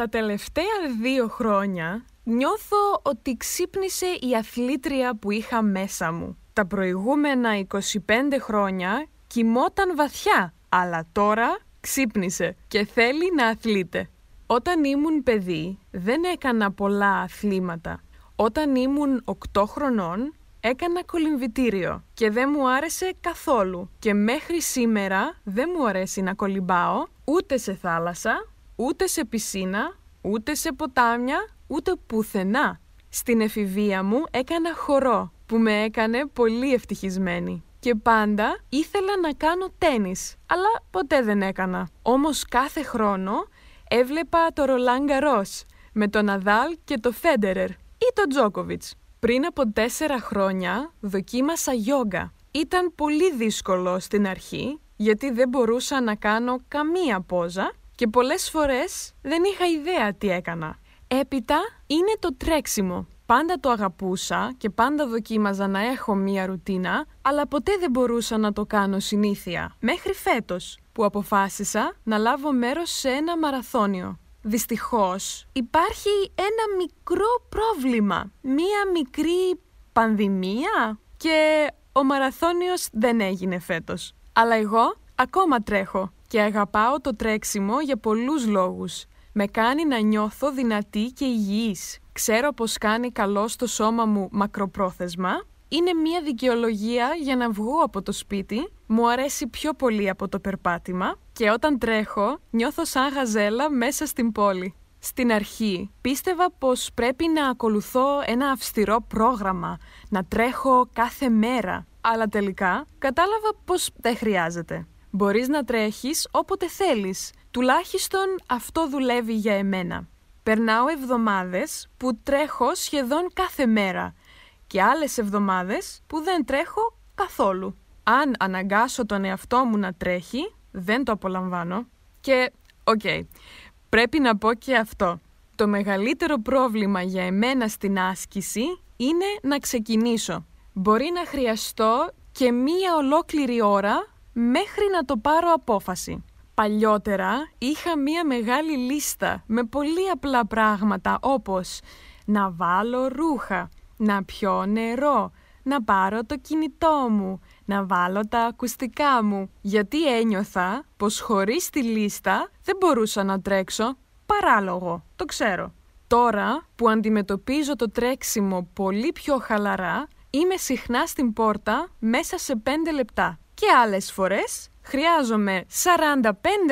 Τα τελευταία δύο χρόνια νιώθω ότι ξύπνησε η αθλήτρια που είχα μέσα μου. Τα προηγούμενα 25 χρόνια κοιμόταν βαθιά, αλλά τώρα ξύπνησε και θέλει να αθλείται. Όταν ήμουν παιδί δεν έκανα πολλά αθλήματα. Όταν ήμουν 8 χρονών έκανα κολυμβητήριο και δεν μου άρεσε καθόλου. Και μέχρι σήμερα δεν μου αρέσει να κολυμπάω ούτε σε θάλασσα, ούτε σε πισίνα, ούτε σε ποτάμια, ούτε πουθενά. Στην εφηβεία μου έκανα χορό που με έκανε πολύ ευτυχισμένη. Και πάντα ήθελα να κάνω τένις, αλλά ποτέ δεν έκανα. Όμως κάθε χρόνο έβλεπα το Ρολάν Γκαρός με τον Ναδάλ και το Φέντερερ ή τον Τζόκοβιτς. Πριν από τέσσερα χρόνια δοκίμασα γιόγκα. Ήταν πολύ δύσκολο στην αρχή γιατί δεν μπορούσα να κάνω καμία πόζα και πολλές φορές δεν είχα ιδέα τι έκανα. Έπειτα είναι το τρέξιμο. Πάντα το αγαπούσα και πάντα δοκίμαζα να έχω μία ρουτίνα, αλλά ποτέ δεν μπορούσα να το κάνω συνήθεια. Μέχρι φέτος, που αποφάσισα να λάβω μέρος σε ένα μαραθώνιο. Δυστυχώς, υπάρχει ένα μικρό πρόβλημα. Μία μικρή πανδημία και ο μαραθώνιος δεν έγινε φέτος. Αλλά εγώ ακόμα τρέχω και αγαπάω το τρέξιμο για πολλούς λόγους. Με κάνει να νιώθω δυνατή και υγιής. Ξέρω πως κάνει καλό στο σώμα μου μακροπρόθεσμα. Είναι μια δικαιολογία για να βγω από το σπίτι. Μου αρέσει πιο πολύ από το περπάτημα. Και όταν τρέχω, νιώθω σαν γαζέλα μέσα στην πόλη. Στην αρχή πίστευα πως πρέπει να ακολουθώ ένα αυστηρό πρόγραμμα, να τρέχω κάθε μέρα. Αλλά τελικά κατάλαβα πως δεν χρειάζεται. Μπορείς να τρέχεις όποτε θέλεις. Τουλάχιστον αυτό δουλεύει για εμένα. Περνάω εβδομάδες που τρέχω σχεδόν κάθε μέρα και άλλες εβδομάδες που δεν τρέχω καθόλου. Αν αναγκάσω τον εαυτό μου να τρέχει, δεν το απολαμβάνω. Και, οκ, πρέπει να πω και αυτό. Το μεγαλύτερο πρόβλημα για εμένα στην άσκηση είναι να ξεκινήσω. Μπορεί να χρειαστώ και μία ολόκληρη ώρα μέχρι να το πάρω απόφαση. Παλιότερα είχα μία μεγάλη λίστα με πολύ απλά πράγματα όπως να βάλω ρούχα, να πιω νερό, να πάρω το κινητό μου, να βάλω τα ακουστικά μου, γιατί ένιωθα πως χωρίς τη λίστα δεν μπορούσα να τρέξω. Παράλογο, το ξέρω. Τώρα που αντιμετωπίζω το τρέξιμο πολύ πιο χαλαρά, είμαι συχνά στην πόρτα μέσα σε 5 λεπτά. Και άλλες φορές χρειάζομαι 45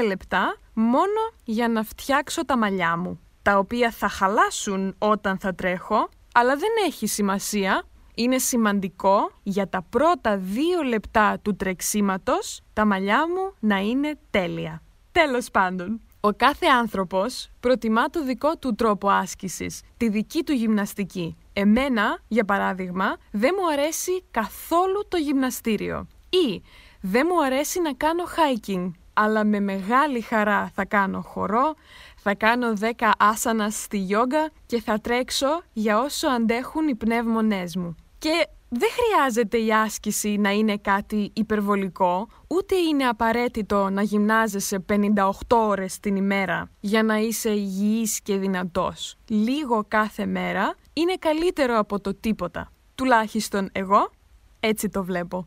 λεπτά μόνο για να φτιάξω τα μαλλιά μου, τα οποία θα χαλάσουν όταν θα τρέχω, αλλά δεν έχει σημασία. Είναι σημαντικό για τα πρώτα δύο λεπτά του τρεξίματος τα μαλλιά μου να είναι τέλεια. Τέλος πάντων, ο κάθε άνθρωπος προτιμά το δικό του τρόπο άσκησης, τη δική του γυμναστική. Εμένα, για παράδειγμα, δεν μου αρέσει καθόλου το γυμναστήριο. Ή δεν μου αρέσει να κάνω hiking, αλλά με μεγάλη χαρά θα κάνω χορό, θα κάνω 10 άσανας στη γιόγκα και θα τρέξω για όσο αντέχουν οι πνεύμονές μου. Και δεν χρειάζεται η άσκηση να είναι κάτι υπερβολικό, ούτε είναι απαραίτητο να γυμνάζεσαι 58 ώρες την ημέρα για να είσαι υγιής και δυνατός. Λίγο κάθε μέρα είναι καλύτερο από το τίποτα. Τουλάχιστον εγώ έτσι το βλέπω.